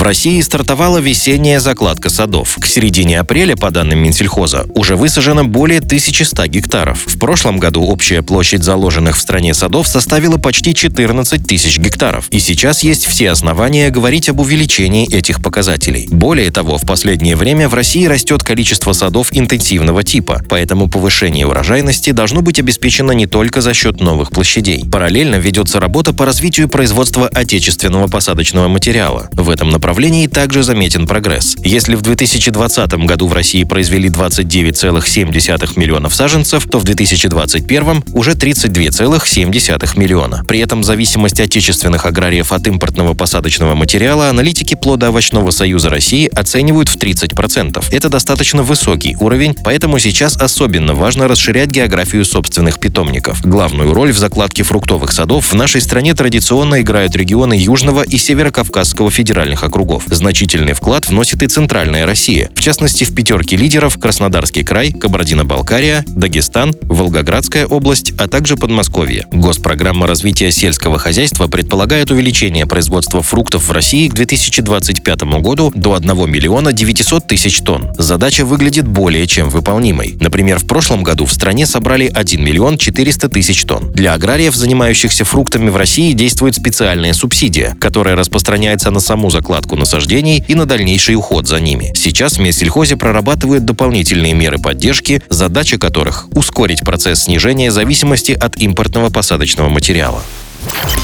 В России стартовала весенняя закладка садов. К середине апреля, по данным Минсельхоза, уже высажено более 1100 гектаров. В прошлом году общая площадь заложенных в стране садов составила почти 14 тысяч гектаров. И сейчас есть все основания говорить об увеличении этих показателей. Более того, в последнее время в России растет количество садов интенсивного типа, поэтому повышение урожайности должно быть обеспечено не только за счет новых площадей. Параллельно ведется работа по развитию производства отечественного посадочного материала. В этом направлении направлении также заметен прогресс. Если в 2020 году в России произвели 29,7 миллионов саженцев, то в 2021 уже 32,7 миллиона. При этом зависимость отечественных аграриев от импортного посадочного материала аналитики плодоовощного союза России оценивают в 30%. Это достаточно высокий уровень, поэтому сейчас особенно важно расширять географию собственных питомников. Главную роль в закладке фруктовых садов в нашей стране традиционно играют регионы Южного и Северо-Кавказского федеральных округов округов. Значительный вклад вносит и Центральная Россия. В частности, в пятерке лидеров Краснодарский край, Кабардино-Балкария, Дагестан, Волгоградская область, а также Подмосковье. Госпрограмма развития сельского хозяйства предполагает увеличение производства фруктов в России к 2025 году до 1 миллиона 900 тысяч тонн. Задача выглядит более чем выполнимой. Например, в прошлом году в стране собрали 1 миллион 400 тысяч тонн. Для аграриев, занимающихся фруктами в России, действует специальная субсидия, которая распространяется на саму закладку насаждений и на дальнейший уход за ними. Сейчас Минсельхозе прорабатывают дополнительные меры поддержки, задача которых – ускорить процесс снижения зависимости от импортного посадочного материала.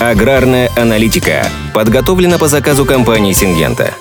Аграрная аналитика подготовлена по заказу компании «Сингента».